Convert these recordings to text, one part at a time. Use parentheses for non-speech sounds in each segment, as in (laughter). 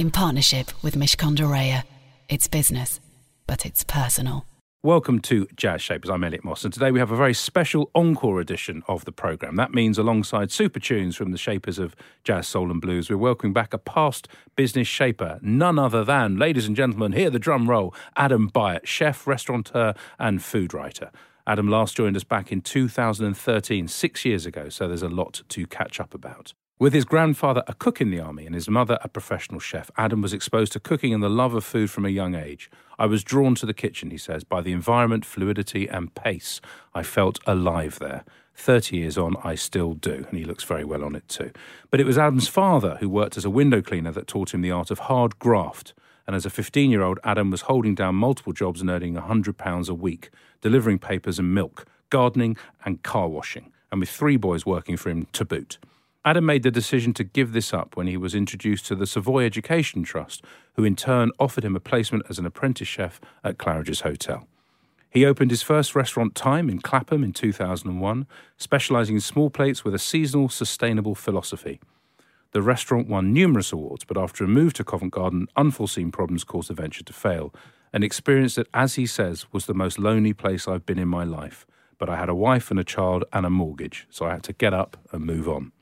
in partnership with Mishcon de Reya. It's business, but it's personal. Welcome to Jazz Shapers. I'm Elliot Moss, and today we have a very special encore edition of the programme. That means, alongside super tunes from the Shapers of Jazz, Soul, and Blues, we're welcoming back a past business shaper, none other than, ladies and gentlemen, hear the drum roll, Adam Byatt, chef, restaurateur, and food writer. Adam last joined us back in 2013, six years ago, so there's a lot to catch up about. With his grandfather a cook in the army and his mother a professional chef, Adam was exposed to cooking and the love of food from a young age. I was drawn to the kitchen, he says, by the environment, fluidity, and pace. I felt alive there. 30 years on, I still do, and he looks very well on it too. But it was Adam's father who worked as a window cleaner that taught him the art of hard graft. And as a 15 year old, Adam was holding down multiple jobs and earning £100 a week, delivering papers and milk, gardening, and car washing, and with three boys working for him to boot. Adam made the decision to give this up when he was introduced to the Savoy Education Trust, who in turn offered him a placement as an apprentice chef at Claridge's Hotel. He opened his first restaurant Thyme in Clapham in 2001, specialising in small plates with a seasonal, sustainable philosophy. The restaurant won numerous awards, but after a move to Covent Garden, unforeseen problems caused the venture to fail. An experience that, as he says, was the most lonely place I've been in my life. But I had a wife and a child and a mortgage, so I had to get up and move on.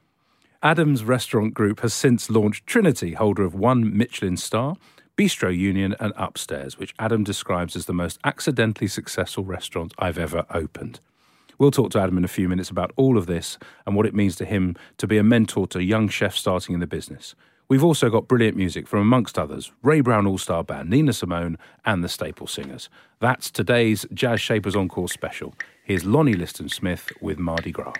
Adams Restaurant Group has since launched Trinity, holder of one Michelin star, Bistro Union, and Upstairs, which Adam describes as the most accidentally successful restaurant I've ever opened. We'll talk to Adam in a few minutes about all of this and what it means to him to be a mentor to young chefs starting in the business. We've also got brilliant music from, amongst others, Ray Brown All Star Band, Nina Simone, and the Staple Singers. That's today's Jazz Shapers Encore special. Here's Lonnie Liston Smith with Mardi Gras.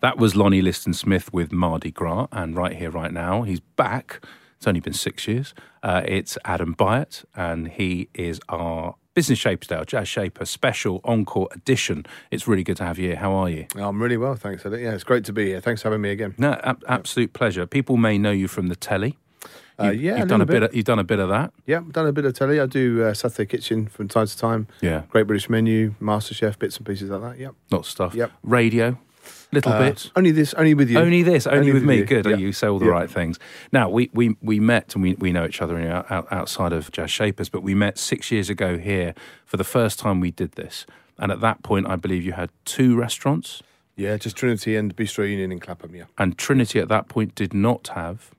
That was Lonnie Liston Smith with Mardi Gras, and right here, right now, he's back. It's only been six years. Uh, it's Adam Byatt, and he is our Business Shaper Jazz Shaper special encore edition. It's really good to have you here. How are you? I'm really well, thanks. Yeah, it's great to be here. Thanks for having me again. No, ab- absolute pleasure. People may know you from the telly. Uh, You've- yeah, you've done a little bit. Of, you've done a bit of that. Yeah, I've done a bit of telly. I do uh, Saturday Kitchen from time to time. Yeah, Great British Menu, MasterChef, bits and pieces like that. Yep. lots of stuff. Yep. Radio, little Uh, bit. Only this, only with you. Only this, only, Only with with me. you. Good. Yeah. You say all the Yeah. right things. Now we, we we met and we, we know each other you know, out, outside of Jazz Shapers, but we met six years ago here for the first time we did this. And at that point, I believe you had two restaurants, Yeah, just Trinity and Bistro Union in Clapham. Yeah. and Trinity at that point did not have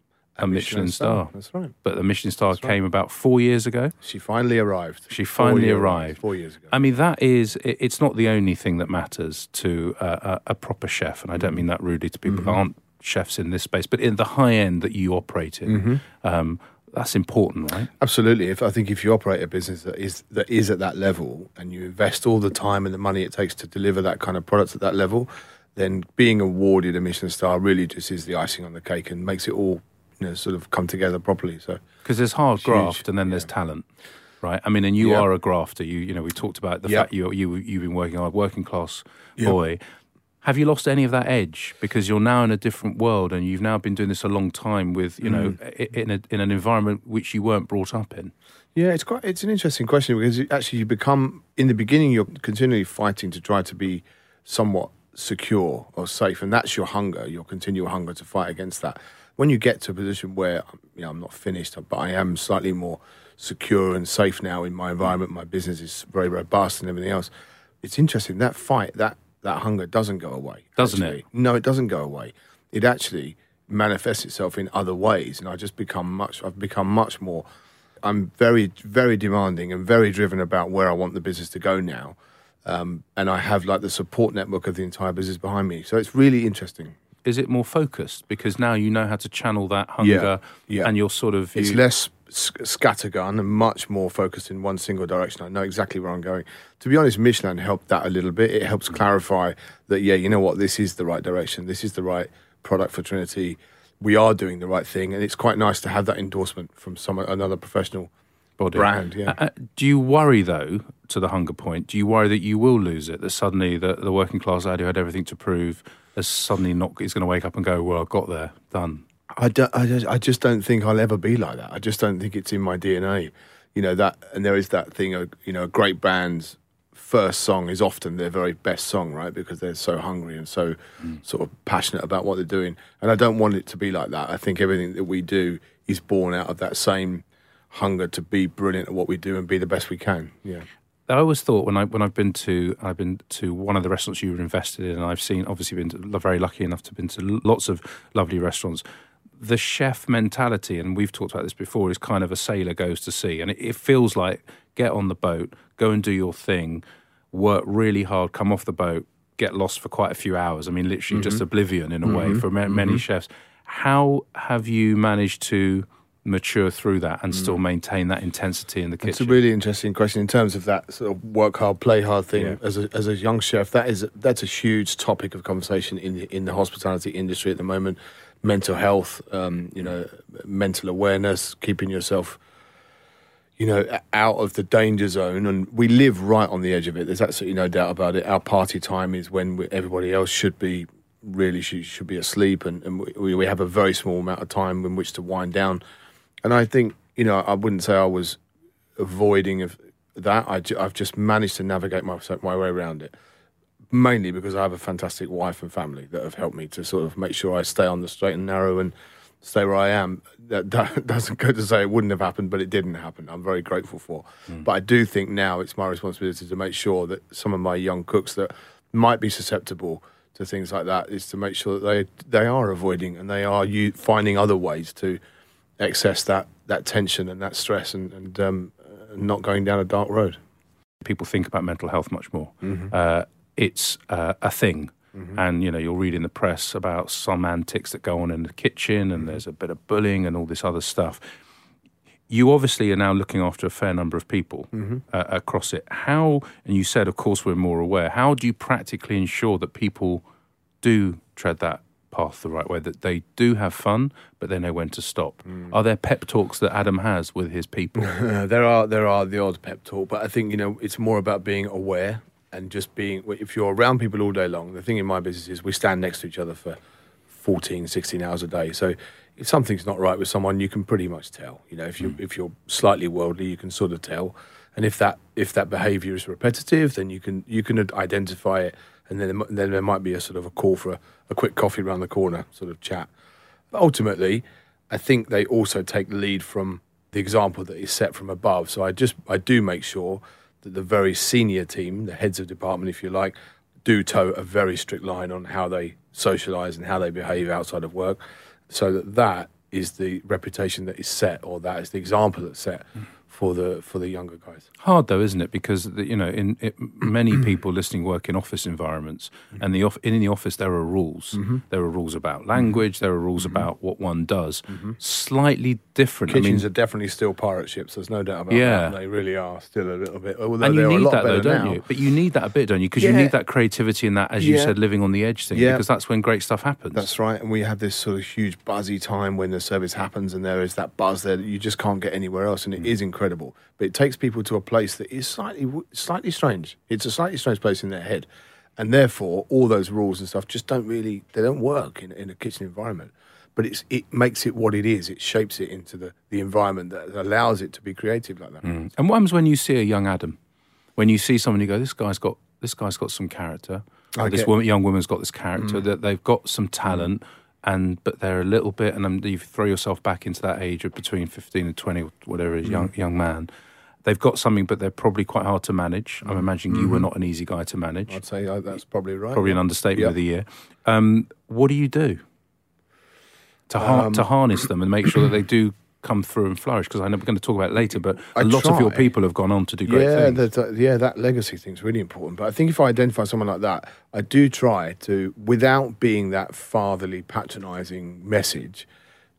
a, Michelin, star. That's right. But the Michelin star That's right. came about four years ago. She finally arrived. She finally year- arrived. four years ago. I mean, that is, it- it's not the only thing that matters to uh, a, a proper chef. And I don't mean that rudely to people Mm-hmm. that aren't chefs in this space, but in the high end that you operate in, Mm-hmm. um, that's important, right? Absolutely. If I think if you operate a business that is that is at that level and you invest all the time and the money it takes to deliver that kind of product at that level, then being awarded a Michelin star really just is the icing on the cake and makes it all you know sort of come together properly. So Because there's hard Huge, graft and then there's talent. Right, I mean, and you Yeah. are a grafter. You, you know, we talked about the Yeah. fact you, you, you've been working hard, working class Yeah. boy. Have you lost any of that edge because you're now in a different world and you've now been doing this a long time with, you know, Mm. in a, in an environment which you weren't brought up in? Yeah, it's quite it's an interesting question because actually you become in the beginning you're continually fighting to try to be somewhat secure or safe, and that's your hunger, your continual hunger to fight against that. When you get to a position where you know I'm not finished, but I am slightly more secure and safe now in my environment, my business is very robust and everything else. It's interesting that fight that that hunger doesn't go away, Doesn't it? No, it doesn't go away. It actually manifests itself in other ways, and I just become much. I've become much more. I'm very, very demanding and very driven about where I want the business to go now. Um, and I have like the support network of the entire business behind me. So it's really interesting. Is it more focused because now you know how to channel that hunger, yeah. and you're sort of It's less sc- scattergun and much more focused in one single direction. I know exactly where I'm going. To be honest, Michelin helped that a little bit. It helps clarify that, yeah, you know what, this is the right direction. This is the right product for Trinity. We are doing the right thing. And it's quite nice to have that endorsement from some another professional body. brand. Yeah. Uh, uh, do you worry though, to the hunger point? Do you worry that you will lose it? That suddenly the, the working class lad who had everything to prove is suddenly not is going to wake up and go, "Well, I got there, done." I, don't, I, just, I just don't think I'll ever be like that. I just don't think it's in my DNA. You know that, and there is that thing. Of, you know, a great band's first song is often their very best song, right? Because they're so hungry and so hmm. sort of passionate about what they're doing. And I don't want it to be like that. I think everything that we do is born out of that same hunger to be brilliant at what we do and be the best we can. Yeah. I always thought when I when I've been to I've been to one of the restaurants you were invested in, and I've seen obviously been to, very lucky enough to have been to lots of lovely restaurants. The chef mentality, and we've talked about this before, is kind of a sailor goes to sea, and it, it feels like get on the boat, go and do your thing, work really hard, come off the boat, get lost for quite a few hours. I mean, literally just mm-hmm. oblivion in a way mm-hmm. for ma- many mm-hmm. chefs. How have you managed to mature through that and still maintain that intensity in the kitchen? It's a really interesting question in terms of that sort of work hard, play hard thing. Yeah. As a as a young chef, that is that's a huge topic of conversation in the in the hospitality industry at the moment. Mental health, um, you know, mental awareness, keeping yourself, you know, out of the danger zone, and we live right on the edge of it. There's absolutely no doubt about it. Our party time is when we, everybody else should be really should, should be asleep, and, and we, we have a very small amount of time in which to wind down. And I think, you know, I wouldn't say I was avoiding of that. I, I've just managed to navigate my, my way around it, mainly because I have a fantastic wife and family that have helped me to sort of make sure I stay on the straight and narrow and stay where I am. That, (laughs) that doesn't go to say it wouldn't have happened, but it didn't happen. I'm very grateful for. Mm. But I do think now it's my responsibility to make sure that some of my young cooks that might be susceptible to things like that is to make sure that they they are avoiding and they are you finding other ways to access that that tension and that stress and, and um, uh, not going down a dark road. people think about mental health much more. Mm-hmm. Uh, it's uh, a thing. And you know, you'll read in the press about some antics that go on in the kitchen, Mm-hmm. and there's a bit of bullying and all this other stuff. You obviously are now looking after a fair number of people Mm-hmm. uh, across it. How, and you said, of course, we're more aware. How do you practically ensure that people do tread that path the right way, that they do have fun, but they know when to stop? Mm. Are there pep talks that Adam has with his people? (laughs) There are there are the odd pep talk, but I think you know it's more about being aware and just being. If you're around people all day long, the thing in my business is we stand next to each other for 14, 16 hours a day. So if something's not right with someone, you can pretty much tell. You know, if you if you're slightly worldly, you can sort of tell. And if that if that behaviour is repetitive, then you can you can identify it, and then then there might be a sort of a call for a, a quick coffee around the corner, sort of chat. But ultimately, I think they also take the lead from the example that is set from above. So I just I do make sure that the very senior team, the heads of department, if you like, do toe a very strict line on how they socialise and how they behave outside of work, so that that is the reputation that is set, or that is the example that's set for the for the younger guys. hard though isn't it because the, you know in it, many (clears throat) people listening work in office environments mm-hmm. and the off, in the office there are rules mm-hmm. there are rules about language mm-hmm. there are rules about what one does slightly different Kitchens I are definitely still pirate ships. There's no doubt about Yeah. that. They really are still a little bit. Although and you need that though don't now. you but you need that a bit don't you because you need that creativity and that as you Yeah. said living on the edge thing Yeah. because that's when great stuff happens That's right, and we have this sort of huge buzzy time when the service happens, and there is that buzz there that you just can't get anywhere else, and it mm. is incredible. But it takes people to a place that is slightly slightly strange. It's a slightly strange place in their head, and therefore all those rules and stuff just don't really they don't work in, in a kitchen environment. But it's it makes it what it is. It shapes it into the the environment that allows it to be creative like that. Mm. and what happens when you see a young Adam when you see someone you go this guy's got this guy's got some character or this woman, young woman's got this character mm. that they've got some talent and but they're a little bit and um, you throw yourself back into that age of between 15 and 20 or whatever it is young young man. They've got something but they're probably quite hard to manage. I'm imagining you were not an easy guy to manage. I'd say uh, that's probably right. probably an understatement Yep. of the year. Um, what do you do to, har- to harness them and make sure that they (clears throat) do come through and flourish? Because I know we're going to talk about it later, but a I lot of your people have gone on to do great yeah, things. that, yeah, that legacy thing's really important. But I think if I identify someone like that, I do try to, without being that fatherly, patronising message,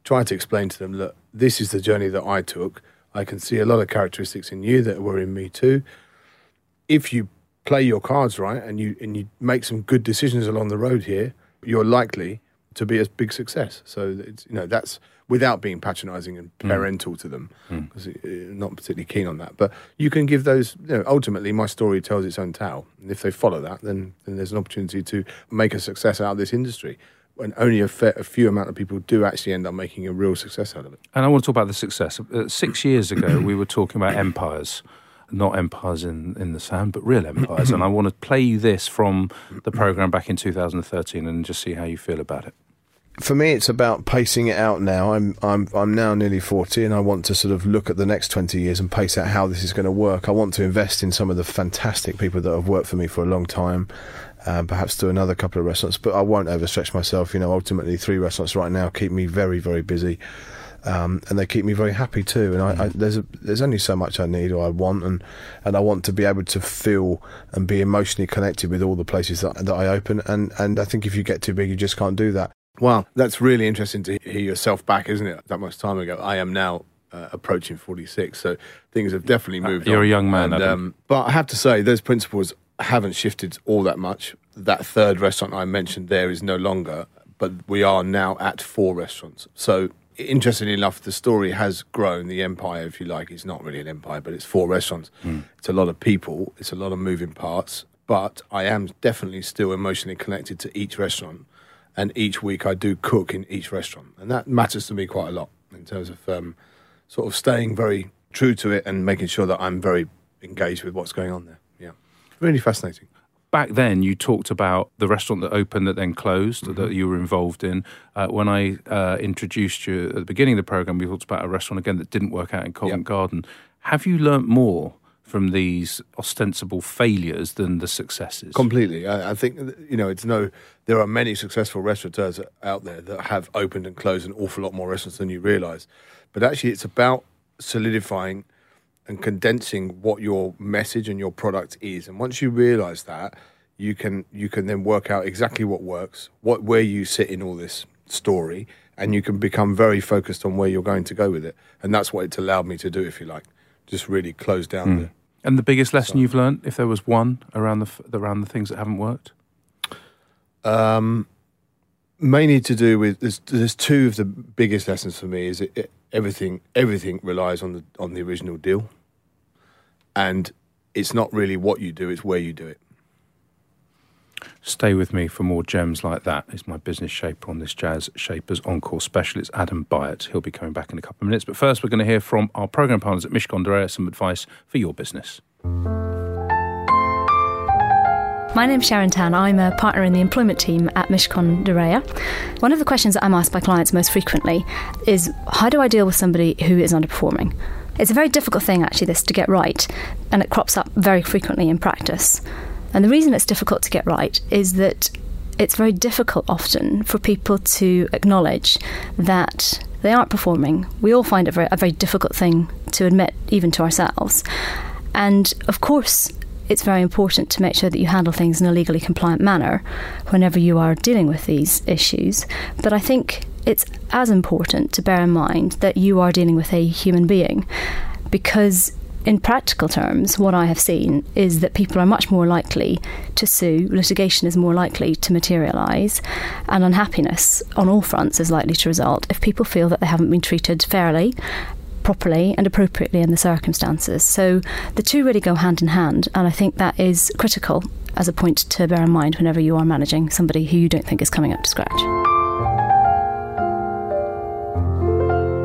try to explain to them, look, this is the journey that I took. I can see a lot of characteristics in you that were in me too. If you play your cards right and you and you make some good decisions along the road here, you're likely to be a big success. So it's you know that's without being patronising and hmm. parental to them hmm. because I'm uh, not particularly keen on that. But you can give those. You know, ultimately, my story tells its own tale, and if they follow that, then then there's an opportunity to make a success out of this industry. And only a, fair, a few amount of people do actually end up making a real success out of it. And I want to talk about the success. Uh, six years ago, (clears throat) we were talking about empires, not empires in, in the sand, but real empires. and I (clears throat) want to play you this from the program back in 2013 and just see how you feel about it. for me, it's about pacing it out now. I'm I'm I'm now nearly forty, and I want to sort of look at the next twenty years and pace out how this is going to work. I want to invest in some of the fantastic people that have worked for me for a long time. Um, perhaps do another couple of restaurants, but I won't overstretch myself. You know, ultimately, three restaurants right now keep me very, very busy, um, and they keep me very happy too. And I, I, there's a, there's only so much I need or I want, and and I want to be able to feel and be emotionally connected with all the places that that I open. And and I think if you get too big, you just can't do that. Wow, that's really interesting to hear yourself back, isn't it? That much time ago. I am now uh, approaching 46, so things have definitely moved you're on. a young man, And, um, but I have to say, those principles haven't shifted all that much. That third restaurant I mentioned there is no longer, but we are now at four restaurants. So, interestingly enough, the story has grown. The empire, if you like, is not really an empire, but it's four restaurants. It's a lot of people, it's a lot of moving parts, but I am definitely still emotionally connected to each restaurant and each week I do cook in each restaurant, and that matters to me quite a lot in terms of um, sort of staying very true to it and making sure that I'm very engaged with what's going on there. Yeah, really fascinating. Back then, you talked about the restaurant that opened that then closed that you were involved in. Uh, when I uh, introduced you at the beginning of the program, we talked about a restaurant again that didn't work out in Covent Yep. Garden. Have you learnt more from these ostensible failures than the successes? Completely. I, I think you know it's no. There are many successful restaurateurs out there that have opened and closed an awful lot more restaurants than you realise. But actually, it's about solidifying and condensing what your message and your product is. And once you realise that, you can you can then work out exactly what works, what where you sit in all this story, and you can become very focused on where you're going to go with it. And that's what it's allowed me to do, if you like, just really close down the And the biggest lesson you've learnt, if there was one around the around the things that haven't worked? Um, mainly to do with there's, there's two of the biggest lessons for me is it, it, everything everything relies on the on the original deal, and it's not really what you do; it's where you do it. Stay with me for more gems like that. Is my business shaper on this Jazz Shapers Encore special. It's Adam Byatt. He'll be coming back in a couple of minutes. But first, we're going to hear from our program partners at Mishcon de Reya some advice for your business. My name's Sharon Tan. I'm a partner in the employment team at Mishcon de Reya. One of the questions that I'm asked by clients most frequently is how do I deal with somebody who is underperforming? It's a very difficult thing, actually, this to get right, and it crops up very frequently in practice. And the reason it's difficult to get right is that it's very difficult often for people to acknowledge that they aren't performing. We all find it very, a very difficult thing to admit, even to ourselves. And of course, it's very important to make sure that you handle things in a legally compliant manner whenever you are dealing with these issues. But I think it's as important to bear in mind that you are dealing with a human being because in practical terms, what I have seen is that people are much more likely to sue, litigation is more likely to materialise, and unhappiness on all fronts is likely to result if people feel that they haven't been treated fairly, properly, and appropriately in the circumstances. So the two really go hand in hand, and I think that is critical as a point to bear in mind whenever you are managing somebody who you don't think is coming up to scratch.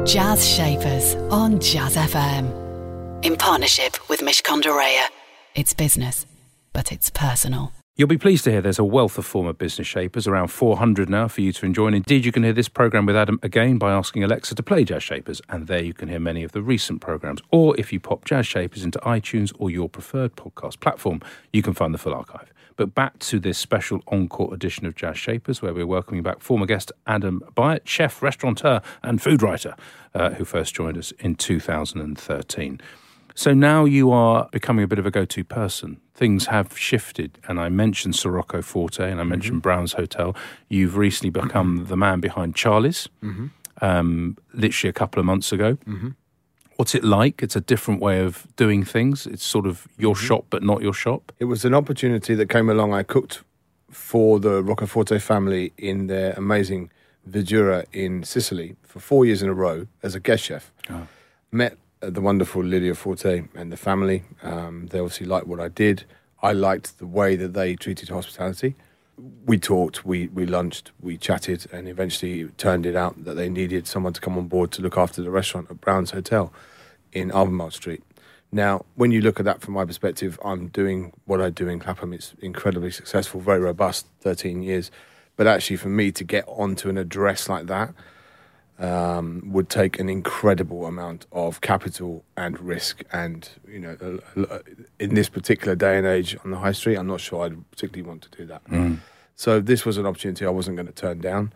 Jazz Shapers on Jazz FM. In partnership with Mishcon de Reya. It's business, but it's personal. You'll be pleased to hear there's a wealth of former business shapers, around 400 now for you to enjoy. And indeed, you can hear this programme with Adam again by asking Alexa to play Jazz Shapers, and there you can hear many of the recent programmes. Or if you pop Jazz Shapers into iTunes or your preferred podcast platform, you can find the full archive. But back to this special encore edition of Jazz Shapers, where we're welcoming back former guest Adam Byatt, chef, restaurateur, and food writer, uh, who first joined us in 2013. So now you are becoming a bit of a go to person. Things have shifted. And I mentioned Sir Rocco Forte and I mm-hmm. mentioned Brown's Hotel. You've recently become the man behind Charlie's, mm-hmm. um, literally a couple of months ago. Mm-hmm. What's it like? It's a different way of doing things. It's sort of your mm-hmm. shop, but not your shop. It was an opportunity that came along. I cooked for the Rocco Forte family in their amazing Verdura in Sicily for four years in a row as a guest chef. Oh. Met the wonderful Lydia Forte and the family. Um, they obviously liked what I did. I liked the way that they treated hospitality. We talked, we, we lunched, we chatted, and eventually it turned it out that they needed someone to come on board to look after the restaurant at Brown's Hotel in Albemarle Street. Now, when you look at that from my perspective, I'm doing what I do in Clapham. It's incredibly successful, very robust, 13 years. But actually, for me to get onto an address like that, um, would take an incredible amount of capital and risk. And, you know, in this particular day and age on the high street, I'm not sure I'd particularly want to do that. Mm. So this was an opportunity I wasn't going to turn down.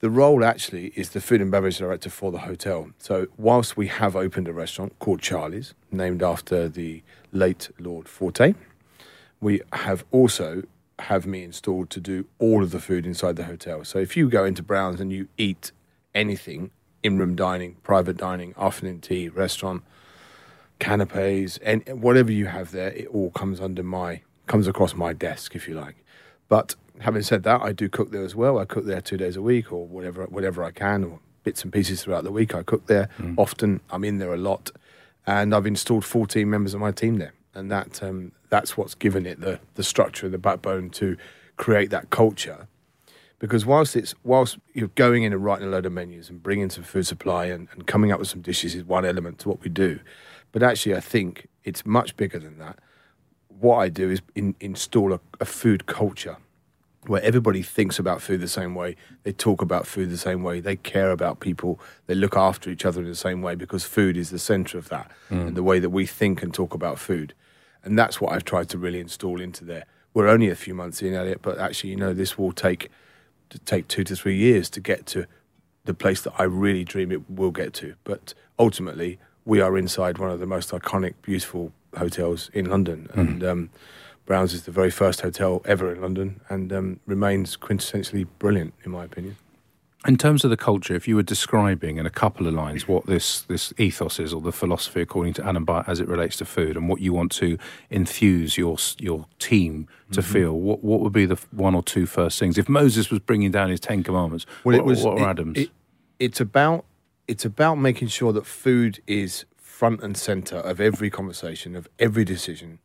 The role actually is the food and beverage director for the hotel. So whilst we have opened a restaurant called Charlie's, named after the late Lord Forte, we have also have me installed to do all of the food inside the hotel. So if you go into Browns and you eat anything in room dining, private dining, afternoon tea, restaurant, canapes, and whatever you have there, it all comes under my comes across my desk, if you like. But having said that, I do cook there as well. I cook there two days a week, or whatever whatever I can, or bits and pieces throughout the week. I cook there mm. often. I'm in there a lot, and I've installed 14 members of my team there, and that um, that's what's given it the the structure, the backbone to create that culture because whilst it's whilst you're going in and writing a load of menus and bringing some food supply and, and coming up with some dishes is one element to what we do, but actually I think it's much bigger than that. What I do is in, install a, a food culture where everybody thinks about food the same way, they talk about food the same way, they care about people, they look after each other in the same way because food is the center of that mm. and the way that we think and talk about food. And that's what I've tried to really install into there. We're only a few months in, Elliot, but actually, you know, this will take to take two to three years to get to the place that I really dream it will get to. But ultimately, we are inside one of the most iconic, beautiful hotels in London, mm. and um, Browns is the very first hotel ever in London, and um, remains quintessentially brilliant, in my opinion. In terms of the culture, if you were describing in a couple of lines what this, this ethos is or the philosophy according to Byatt as it relates to food and what you want to infuse your your team to mm-hmm. feel, what, what would be the one or two first things? If Moses was bringing down his Ten Commandments, well, what, it was, what are Adam's? It, it's, about, it's about making sure that food is front and centre of every conversation, of every decision.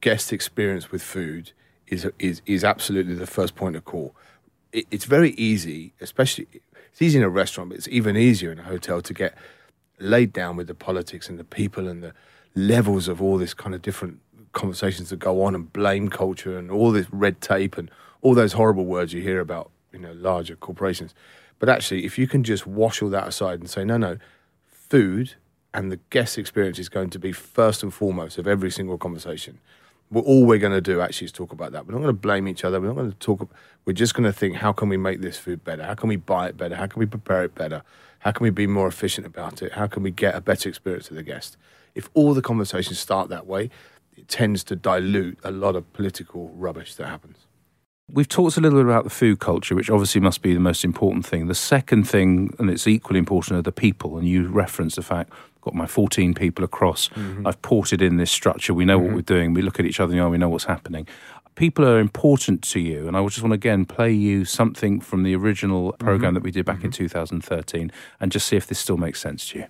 Guest experience with food is, is, is absolutely the first point of call it, it's very easy, especially it's easy in a restaurant, but it's even easier in a hotel to get laid down with the politics and the people and the levels of all this kind of different conversations that go on and blame culture and all this red tape and all those horrible words you hear about you know larger corporations. But actually, if you can just wash all that aside and say, no, no, food and the guest experience is going to be first and foremost of every single conversation we're, all we're going to do actually is talk about that. We're not going to blame each other. We're not going to talk. We're just going to think, how can we make this food better? How can we buy it better? How can we prepare it better? How can we be more efficient about it? How can we get a better experience to the guest? If all the conversations start that way, it tends to dilute a lot of political rubbish that happens. We've talked a little bit about the food culture, which obviously must be the most important thing. The second thing, and it's equally important, are the people. And you referenced the fact got my 14 people across. Mm-hmm. I've ported in this structure. We know mm-hmm. what we're doing. We look at each other in the eye. We know what's happening. People are important to you, and I just want to again play you something from the original program mm-hmm. that we did back in mm-hmm. 2013, and just see if this still makes sense to you.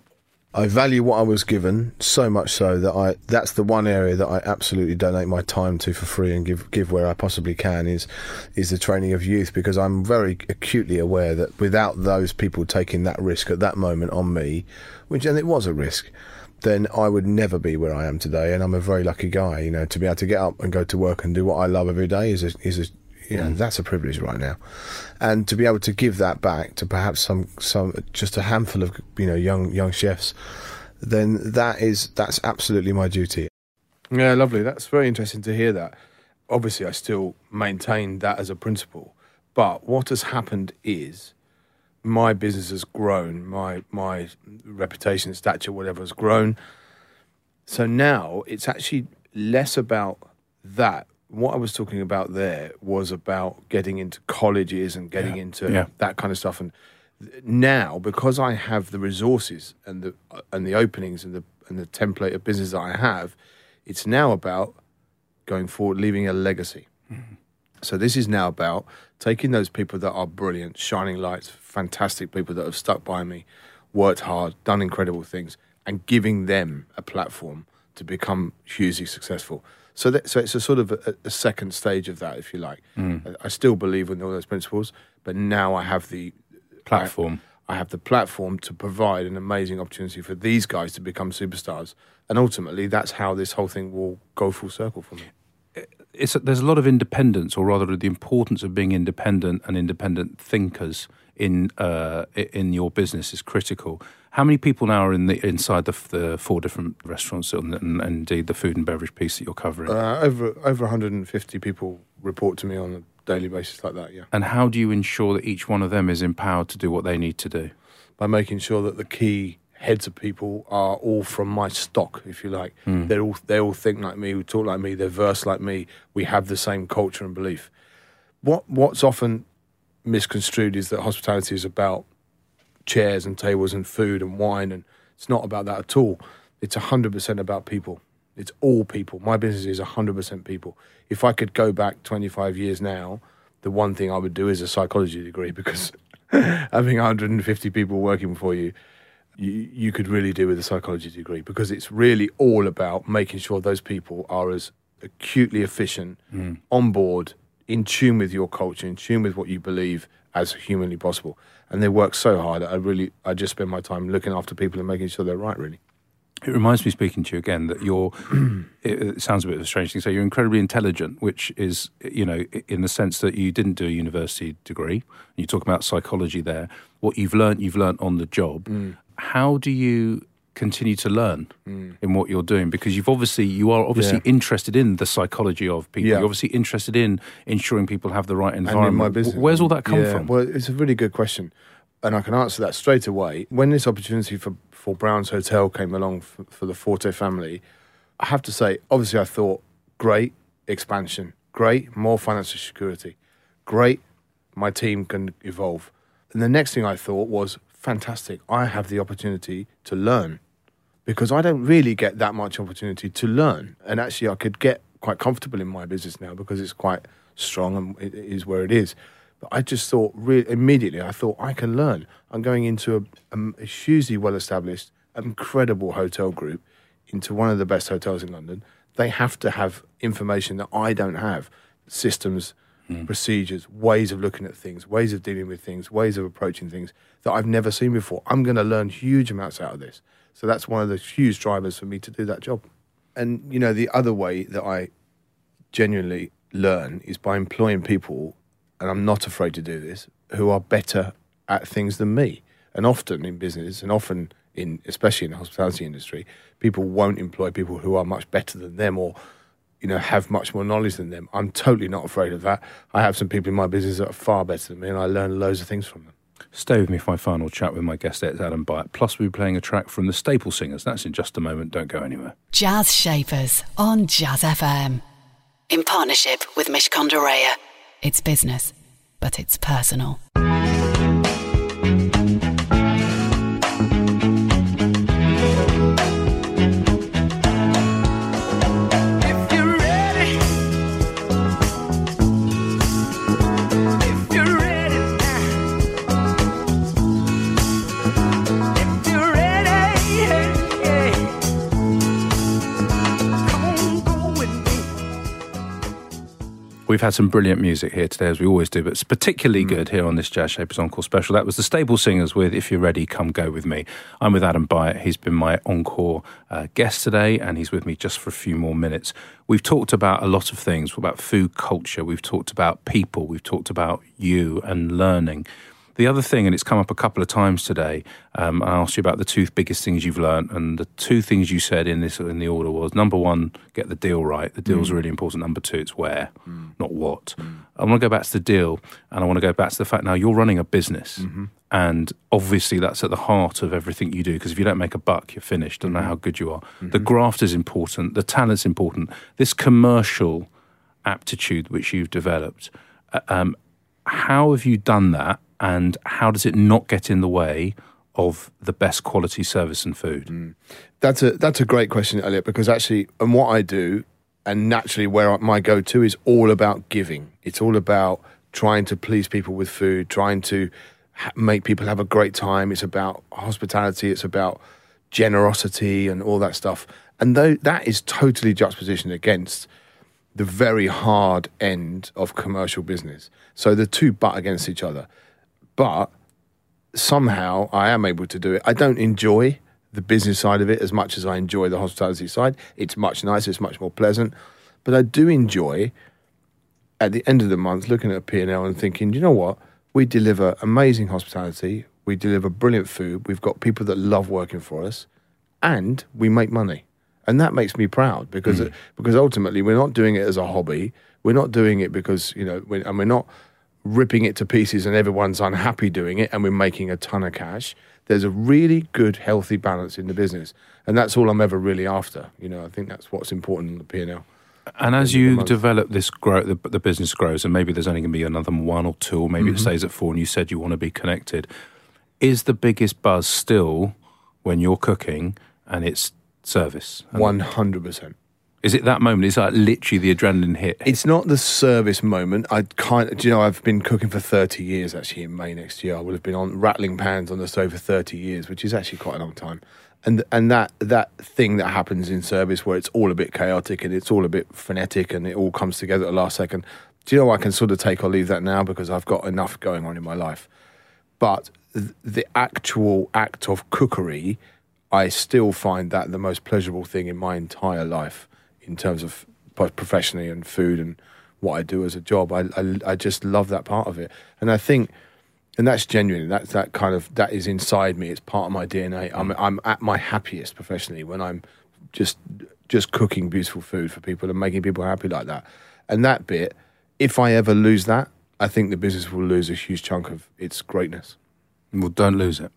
I value what I was given so much so that I that's the one area that I absolutely donate my time to for free and give give where I possibly can is is the training of youth because I'm very acutely aware that without those people taking that risk at that moment on me, which and it was a risk, then I would never be where I am today. And I'm a very lucky guy, you know, to be able to get up and go to work and do what I love every day is a, is a, you know, mm. that's a privilege right now. And to be able to give that back to perhaps some, some, just a handful of, you know, young, young chefs, then that is, that's absolutely my duty. Yeah, lovely. That's very interesting to hear that. Obviously, I still maintain that as a principle. But what has happened is my business has grown, my my reputation, stature, whatever has grown. So now it's actually less about that. What I was talking about there was about getting into colleges and getting Yeah. into Yeah. that kind of stuff. And now, because I have the resources and the uh, and the openings and the and the template of business that I have, it's now about going forward, leaving a legacy. Mm-hmm. So this is now about taking those people that are brilliant, shining lights, fantastic people that have stuck by me, worked hard, done incredible things, and giving them a platform to become hugely successful. So that, so it's a sort of a, a second stage of that, if you like. I, I still believe in all those principles, but now I have the Platform. I, I have the platform to provide an amazing opportunity for these guys to become superstars, and ultimately, that's how this whole thing will go full circle for me. it's there's a lot of independence, or rather, the importance of being independent and independent thinkers in uh, in your business is critical. How many people now are in the inside the, the four different restaurants and, and, and indeed the food and beverage piece that you're covering? Uh, over over 150 people report to me on a daily basis like that. Yeah, and how do you ensure that each one of them is empowered to do what they need to do? by making sure that the key heads of people are all from my stock, if you like. They all they all think like me, we talk like me, they're versed like me. We have the same culture and belief. What what's often misconstrued is that hospitality is about chairs and tables and food and wine, and it's not about that at all. It's hundred percent about people. It's all people. My business is hundred percent people. If I could go back twenty five years now, the one thing I would do is a psychology degree (laughs) because having 150 people working for you, you, you could really do with a psychology degree because it's really all about making sure those people are as acutely efficient, mm. on board, in tune with your culture, in tune with what you believe as humanly possible. And they work so hard. I really, I just spend my time looking after people and making sure they're right. Really. It reminds me, speaking to you again, that you're. (clears throat) it, sounds a bit of a strange thing. So you're incredibly intelligent, which is, you know, in the sense that you didn't do a university degree. You talk about psychology there. What you've learnt, you've learnt on the job. Mm. How do you continue to learn hmm. in what you're doing? Because you've obviously, you are obviously Yeah. interested in the psychology of people. Yeah. You're obviously interested in ensuring people have the right environment. in my business. Where's all that come Yeah, from? Well, it's a really good question, and I can answer that straight away. When this opportunity for for Brown's Hotel came along for, for the Forte family, I have to say, obviously, I thought great expansion, great more financial security, great. My team can evolve, and the next thing I thought was fantastic. I have the opportunity to learn because I don't really get that much opportunity to learn. And actually, I could get quite comfortable in my business now because it's quite strong and it is where it is. But I just thought, re- immediately, I thought I can learn. I'm going into a, a, hugely well established, incredible hotel group into one of the best hotels in London. They have to have information that I don't have systems, Mm. procedures, ways of looking at things, ways of dealing with things, ways of approaching things that I've never seen before. I'm going to learn huge amounts out of this. So that's one of the huge drivers for me to do that job. And, you know, the other way that I genuinely learn is by employing people, and I'm not afraid to do this, who are better at things than me. And often in business, and often in, especially in the hospitality industry, people won't employ people who are much better than them or, you know, have much more knowledge than them. I'm totally not afraid of that. I have some people in my business that are far better than me, and I learn loads of things from them. Stay with me for my final chat with my guest, it's Adam Byatt. Plus, we'll be playing a track from the Staple Singers. That's in just a moment. Don't go anywhere. Jazz Shapers on Jazz FM. In partnership with Mishcon de Reya. It's business, but it's personal. We've had some brilliant music here today, as we always do, but it's particularly good here on this Jazz Shapers Encore special. That was the Staple Singers with If You're Ready, Come Go With Me. I'm with Adam Byatt. He's been my Encore uh, guest today, and he's with me just for a few more minutes. We've talked about a lot of things about food culture, we've talked about people, we've talked about you and learning. The other thing, and it's come up a couple of times today, um, I asked you about the two biggest things you've learned, and the two things you said in this in the order was number one, get the deal right. The deal's really important. Number two, it's where, not what. I want to go back to the deal, and I want to go back to the fact now you're running a business, and obviously that's at the heart of everything you do. Because if you don't make a buck, you're finished. Don't know how good you are. The graft is important. The talent's important. This commercial aptitude which you've developed. uh, Um, how have you done that, and how does it not get in the way of the best quality service and food? Mm. That's a that's a great question, Elliot, because actually, and what I do, and naturally, where my go to is all about giving. It's all about trying to please people with food, trying to ha- make people have a great time. It's about hospitality. It's about generosity and all that stuff. And though that is totally juxtapositioned against the very hard end of commercial business. So the two butt against each other. But somehow I am able to do it. I don't enjoy the business side of it as much as I enjoy the hospitality side. It's much nicer, it's much more pleasant. But I do enjoy at the end of the month looking at a P&L and thinking, you know what? We deliver amazing hospitality, we deliver brilliant food, we've got people that love working for us, and we make money. And that makes me proud because hmm. because ultimately we're not doing it as a hobby. We're not doing it because, you know, we and we're not ripping it to pieces and everyone's unhappy doing it and we're making a ton of cash. There's a really good, healthy balance in the business. And that's all I'm ever really after. You know, I think that's what's important in the P&L. And as End of the you develop this grow, the, the business grows, and maybe there's only going to be another one or two, or maybe it mm-hmm. stays at four. And you said you want to be connected. Is the biggest buzz still when you're cooking and it's service? 100%. Is it that moment? Is that literally the adrenaline hit? It's not the service moment. I kind do you know, I've been cooking for 30 years actually in May next year. I would have been on rattling pans on the stove for 30 years, which is actually quite a long time. And and that that thing that happens in service where it's all a bit chaotic and it's all a bit frenetic and it all comes together at the last second. Do you know I can sort of take or leave that now because I've got enough going on in my life. But th- the actual act of cookery, I still find that the most pleasurable thing in my entire life in terms of professionally and food and what I do as a job. I, I, I just love that part of it. And I think, and that's genuine. That's that kind of, that is inside me. It's part of my DNA. Mm. I'm, I'm at my happiest professionally when I'm just, just cooking beautiful food for people and making people happy like that. And that bit, if I ever lose that, I think the business will lose a huge chunk of its greatness. Well, don't lose it.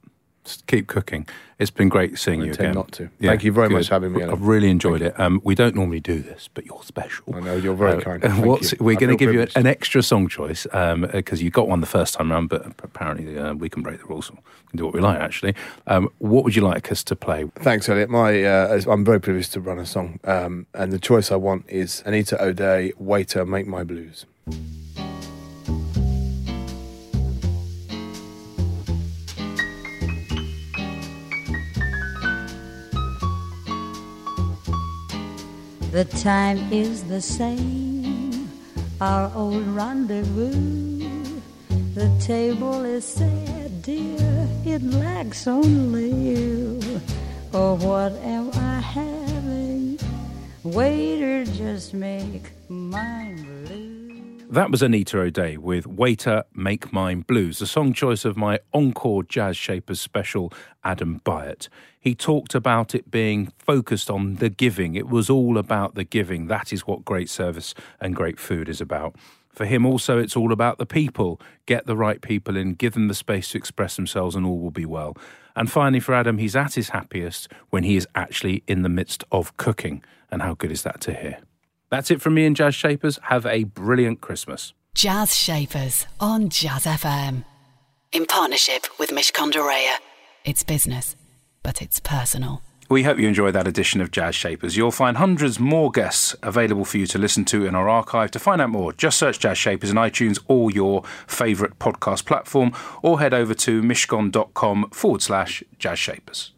Just keep cooking. It's been great seeing you again. not to. Thank you very much for having me, I've really enjoyed it. Um, we don't normally do this, but you're special. I know, you're very kind. (laughs) Thank what's, you. We're going to give you an extra song choice because you got one the first time around, but apparently uh, we can break the rules. We can do what we like, actually. Um, what would you like us to play? Thanks, Elliot. My, uh, I'm very privileged to run a song, um, and the choice I want is Anita O'Day, "Waiter, Make My Blues." The time is the same, our old rendezvous. The table is set, dear, it lacks only you. Oh, what am I having? Waiter, just make mine blue. That was Anita O'Day with Waiter Make Mine Blues, the song choice of my Encore Jazz Shapers special, Adam Byatt. He talked about it being focused on the giving. It was all about the giving. That is what great service and great food is about. For him, also, it's all about the people. Get the right people in, give them the space to express themselves, and all will be well. And finally, for Adam, he's at his happiest when he is actually in the midst of cooking. And how good is that to hear? That's it from me and Jazz Shapers. Have a brilliant Christmas. Jazz Shapers on Jazz FM. In partnership with Mishcon de Reya. It's business, but it's personal. We hope you enjoyed that edition of Jazz Shapers. You'll find hundreds more guests available for you to listen to in our archive. To find out more, just search Jazz Shapers in iTunes or your favourite podcast platform, or head over to mishcon.com forward slash Jazz Shapers.